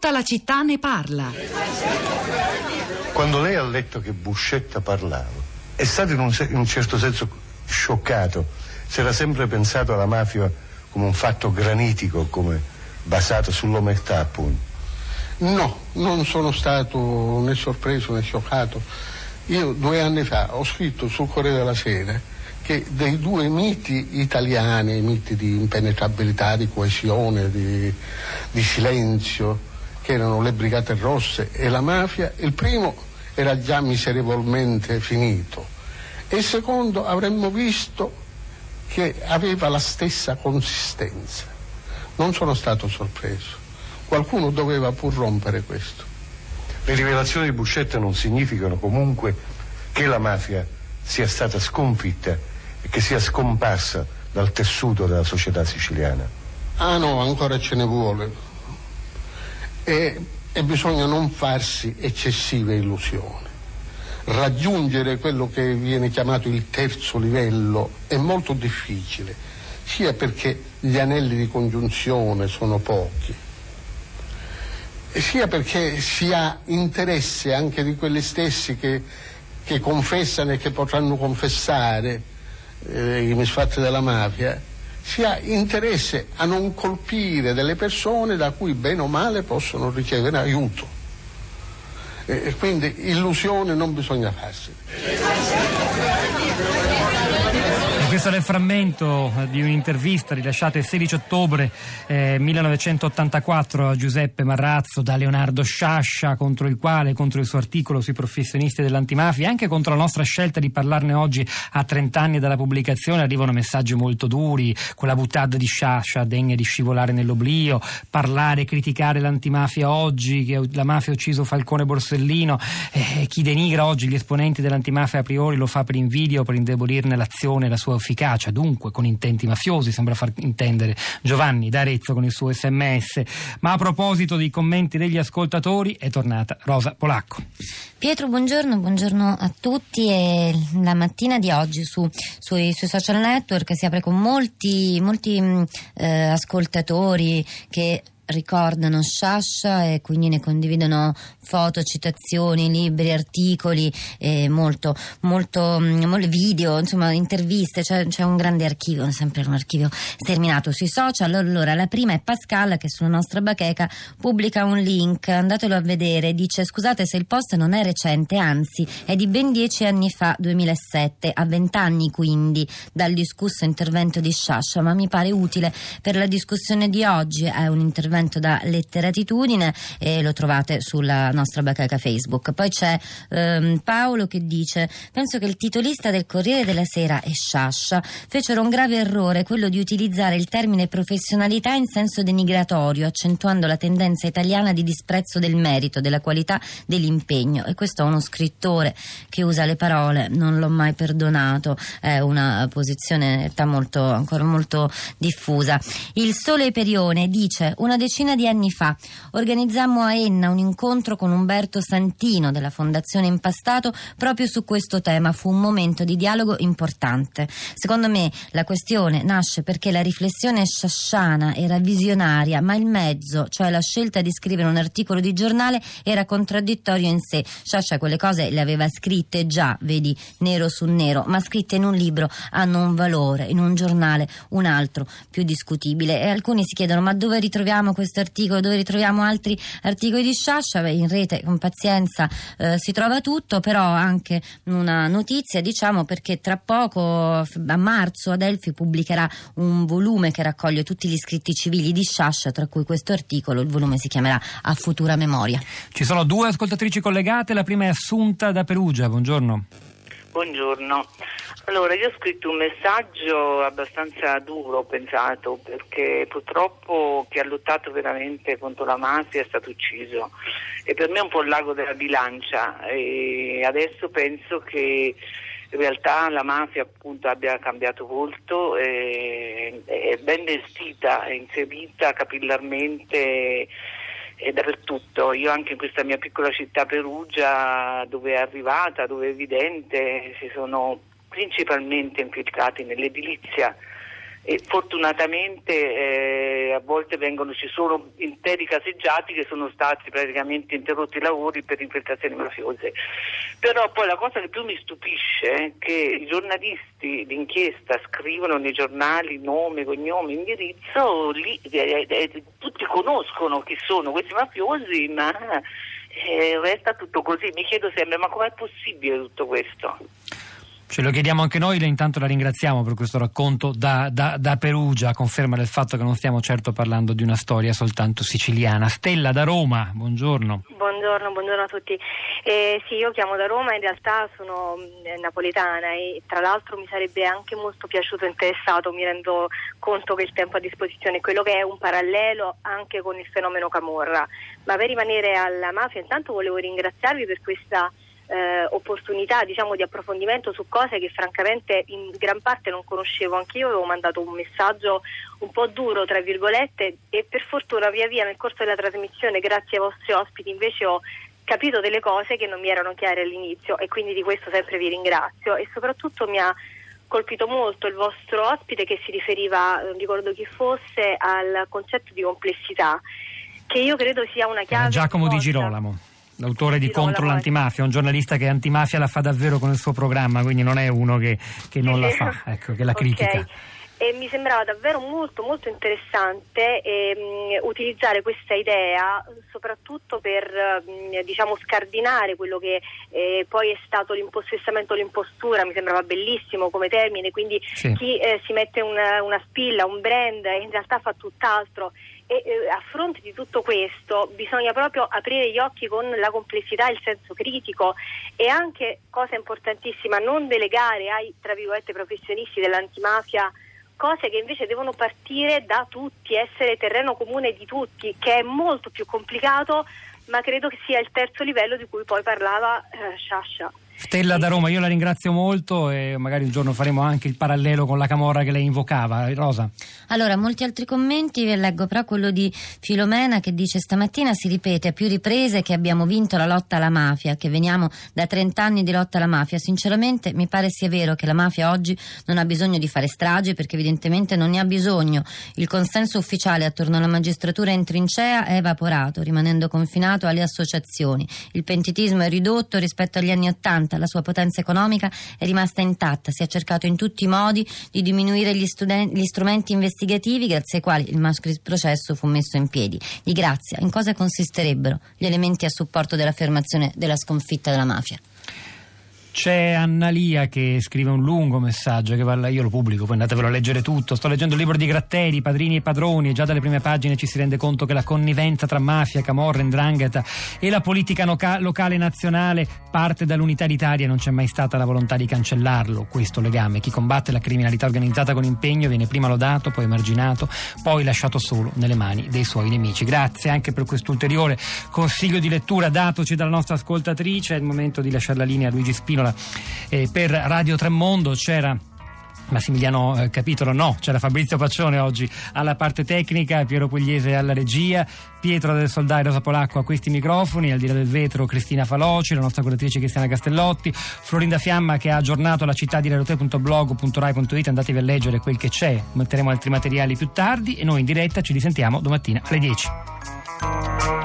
Tutta la città ne parla. Quando lei ha letto che Buscetta parlava, è stato in un, in un certo senso scioccato. Si era sempre pensato alla mafia come un fatto granitico, come basato sull'omertà, appunto. No, non sono stato né sorpreso né scioccato. Io due anni fa ho scritto sul Corriere della Sera che dei due miti italiani, i miti di impenetrabilità, di coesione, di, di silenzio, che erano le Brigate Rosse e la mafia, il primo era già miserevolmente finito e il secondo avremmo visto che aveva la stessa consistenza. Non sono stato sorpreso. Qualcuno doveva pur rompere questo. Le rivelazioni di Buscetta non significano comunque che la mafia sia stata sconfitta e che sia scomparsa dal tessuto della società siciliana? Ah no, ancora ce ne vuole. E, e bisogna non farsi eccessive illusioni. Raggiungere quello che viene chiamato il terzo livello è molto difficile, sia perché gli anelli di congiunzione sono pochi, sia perché si ha interesse anche di quelli stessi che, che confessano e che potranno confessare eh, i misfatti della mafia, si ha interesse a non colpire delle persone da cui bene o male possono ricevere aiuto. E quindi illusione non bisogna farsi. Questo è il frammento di un'intervista rilasciata il 16 ottobre eh, 1984 a Giuseppe Marrazzo da Leonardo Sciascia, contro il quale, contro il suo articolo sui professionisti dell'antimafia, e anche contro la nostra scelta di parlarne oggi a 30 anni dalla pubblicazione, arrivano messaggi molto duri, quella buttata di Sciascia degna di scivolare nell'oblio, parlare, criticare l'antimafia oggi, che la mafia ha ucciso Falcone Borsellino, eh, chi denigra oggi gli esponenti dell'antimafia a priori lo fa per invidia o per indebolirne l'azione la sua efficacia, dunque con intenti mafiosi, sembra far intendere Giovanni d'Arezzo con il suo sms. Ma a proposito dei commenti degli ascoltatori è tornata Rosa Polacco. Pietro, buongiorno, buongiorno a tutti. E la mattina di oggi su, sui, sui, social network si apre con molti, molti eh, ascoltatori che ricordano Sciascia e quindi ne condividono foto, citazioni, libri, articoli, molto, molto, mm, molto, video, insomma interviste, c'è, c'è, un grande archivio, sempre un archivio sterminato sui social. Allora la prima è Pascal che sulla nostra bacheca pubblica un link, andatelo a vedere, dice scusate se il post non è recente, anzi è di ben dieci anni fa, 2007, a vent'anni quindi dal discusso intervento di Sciascia, ma mi pare utile per la discussione di oggi, è un intervento intervento da Letteratitudine e lo trovate sulla nostra bacheca Facebook. Poi c'è ehm, Paolo che dice: Penso che il titolista del Corriere della Sera e Sciascia fecero un grave errore, quello di utilizzare il termine professionalità in senso denigratorio, accentuando la tendenza italiana di disprezzo del merito, della qualità dell'impegno. E questo è uno scrittore che usa le parole, non l'ho mai perdonato, è una posizione molto, ancora molto diffusa. Il Sole Perione dice: Una decisione decina di anni fa organizzammo a Enna un incontro con Umberto Santino della Fondazione Impastato proprio su questo tema. Fu un momento di dialogo importante. Secondo me la questione nasce perché la riflessione sciasciana era visionaria, ma il mezzo, cioè la scelta di scrivere un articolo di giornale, era contraddittorio in sé. Sciascia quelle cose le aveva scritte già, vedi, nero su nero, ma scritte in un libro hanno un valore, in un giornale un altro più discutibile. E alcuni si chiedono ma dove ritroviamo questo articolo, dove ritroviamo altri articoli di Sciascia, in rete con pazienza eh, si trova tutto, però anche una notizia, diciamo, perché tra poco, a marzo, Adelphi pubblicherà un volume che raccoglie tutti gli scritti civili di Sciascia, tra cui questo articolo, il volume si chiamerà A futura memoria. Ci sono due ascoltatrici collegate, la prima è Assunta da Perugia, buongiorno. Buongiorno. Allora, io ho scritto un messaggio abbastanza duro, ho pensato, perché purtroppo chi ha lottato veramente contro la mafia è stato ucciso e per me è un po' il lago della bilancia e adesso penso che in realtà la mafia appunto abbia cambiato volto, è ben vestita, è inserita capillarmente e dappertutto. Io anche in questa mia piccola città Perugia, dove è arrivata, dove è evidente, si sono principalmente implicati nell'edilizia e fortunatamente eh, a volte vengono, ci sono interi caseggiati che sono stati praticamente interrotti i lavori per infiltrazioni mafiose. Però poi la cosa che più mi stupisce è che i giornalisti d'inchiesta scrivono nei giornali nome, cognome, indirizzo, lì eh, eh, tutti conoscono chi sono questi mafiosi, ma eh, resta tutto così. Mi chiedo sempre, ma com'è possibile tutto questo? Ce lo chiediamo anche noi, intanto la ringraziamo per questo racconto da, da, da, Perugia, conferma del fatto che non stiamo certo parlando di una storia soltanto siciliana. Stella da Roma, buongiorno. Buongiorno, buongiorno a tutti. Eh, sì, io chiamo da Roma, in realtà sono eh, napoletana e tra l'altro mi sarebbe anche molto piaciuto e interessato, mi rendo conto che il tempo a disposizione è quello che è un parallelo anche con il fenomeno Camorra. Ma per rimanere alla mafia, intanto volevo ringraziarvi per questa eh, opportunità diciamo, di approfondimento su cose che francamente in gran parte non conoscevo. Anch'io avevo mandato un messaggio un po' duro, tra virgolette, e per fortuna via via nel corso della trasmissione, grazie ai vostri ospiti, invece ho capito delle cose che non mi erano chiare all'inizio e quindi di questo sempre vi ringrazio e soprattutto mi ha colpito molto il vostro ospite che si riferiva, non ricordo chi fosse, al concetto di complessità che io credo sia una chiave. Giacomo Di Girolamo l'autore di Contro l'antimafia, un giornalista che antimafia la fa davvero con il suo programma, quindi non è uno che, che non la fa, ecco, che la critica. Okay. E mi sembrava davvero molto molto interessante ehm, utilizzare questa idea soprattutto per ehm, diciamo scardinare quello che eh, poi è stato l'impossessamento l'impostura, mi sembrava bellissimo come termine, quindi sì. chi eh, si mette una, una spilla, un brand in realtà fa tutt'altro e eh, a fronte di tutto questo bisogna proprio aprire gli occhi con la complessità il senso critico e anche, cosa importantissima, non delegare ai tra virgolette professionisti dell'antimafia cose che invece devono partire da tutti, essere terreno comune di tutti, che è molto più complicato, ma credo che sia il terzo livello di cui poi parlava eh, Sciascia. Stella da Roma, io la ringrazio molto e magari un giorno faremo anche il parallelo con la Camorra che lei invocava. Rosa. Allora, molti altri commenti, vi leggo però quello di Filomena che dice stamattina si ripete a più riprese che abbiamo vinto la lotta alla mafia, che veniamo da 30 anni di lotta alla mafia. Sinceramente mi pare sia vero che la mafia oggi non ha bisogno di fare stragi perché evidentemente non ne ha bisogno. Il consenso ufficiale attorno alla magistratura in trincea è evaporato, rimanendo confinato alle associazioni. Il pentitismo è ridotto rispetto agli anni Ottanta 90 la sua potenza economica è rimasta intatta, si è cercato in tutti i modi di diminuire gli, studen- gli strumenti investigativi grazie ai quali il maschio processo fu messo in piedi. Di grazia, in cosa consisterebbero gli elementi a supporto dell'affermazione della sconfitta della mafia? C'è Annalia che scrive un lungo messaggio che va, io lo pubblico, poi andatevelo a leggere tutto. Sto leggendo il libro di Gratteri, Padrini e Padroni e già dalle prime pagine ci si rende conto che la connivenza tra mafia, camorra, ndrangheta e la politica loca- locale nazionale parte dall'unità d'Italia e non c'è mai stata la volontà di cancellarlo, questo legame. Chi combatte la criminalità organizzata con impegno viene prima lodato, poi emarginato, poi lasciato solo nelle mani dei suoi nemici. Grazie anche per questo ulteriore consiglio di lettura datoci dalla nostra ascoltatrice. È il momento di lasciare la linea a Luigi Spino Spinola eh, per Radio Tremondo c'era Massimiliano eh, Capitolo no, c'era Fabrizio Paccione oggi alla parte tecnica, Piero Pugliese alla regia, Pietro del Soldai Rosa Polacco a questi microfoni, al di là del vetro Cristina Faloci, la nostra curatrice Cristiana Castellotti, Florinda Fiamma che ha aggiornato la città di radio3.blog.rai.it, andatevi a leggere quel che c'è, metteremo altri materiali più tardi e noi in diretta ci risentiamo domattina alle 10.